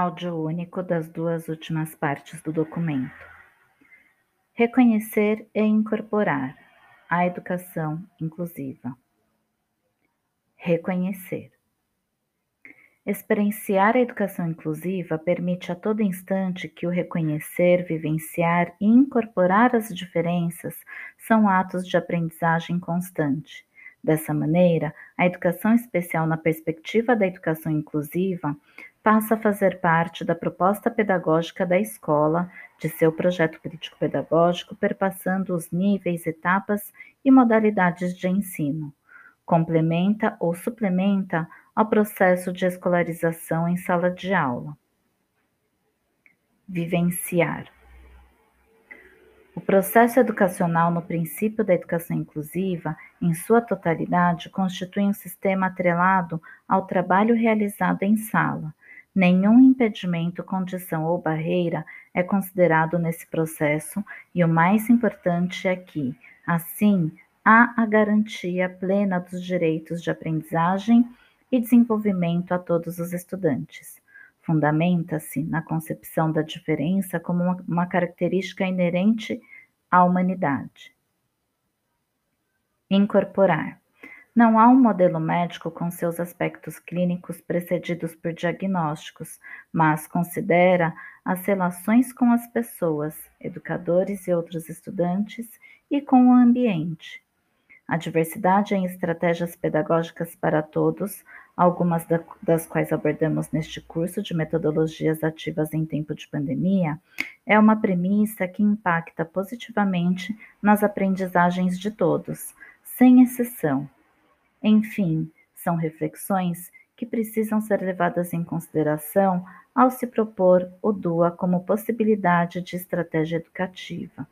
Áudio único das duas últimas partes do documento. Reconhecer e incorporar a educação inclusiva. Reconhecer. Experienciar a educação inclusiva permite a todo instante que o reconhecer, vivenciar e incorporar as diferenças são atos de aprendizagem constante. Dessa maneira, a educação especial na perspectiva da educação inclusiva passa a fazer parte da proposta pedagógica da escola, de seu projeto crítico-pedagógico, perpassando os níveis, etapas e modalidades de ensino. Complementa ou suplementa ao processo de escolarização em sala de aula. Vivenciar. Processo educacional no princípio da educação inclusiva, em sua totalidade, constitui um sistema atrelado ao trabalho realizado em sala, Nenhum impedimento, condição ou barreira é considerado nesse processo e o mais importante é que, assim, há a garantia plena dos direitos de aprendizagem e desenvolvimento a todos os estudantes. Fundamenta-se na concepção da diferença como uma característica inerente à humanidade. Incorporar. Não há um modelo médico com seus aspectos clínicos precedidos por diagnósticos, mas considera as relações com as pessoas, educadores e outros estudantes e com o ambiente. A diversidade em estratégias pedagógicas para todos, algumas das quais abordamos neste curso de metodologias ativas em tempo de pandemia, é uma premissa que impacta positivamente nas aprendizagens de todos, sem exceção enfim, são reflexões que precisam ser levadas em consideração ao se propor o DUA como possibilidade de estratégia educativa.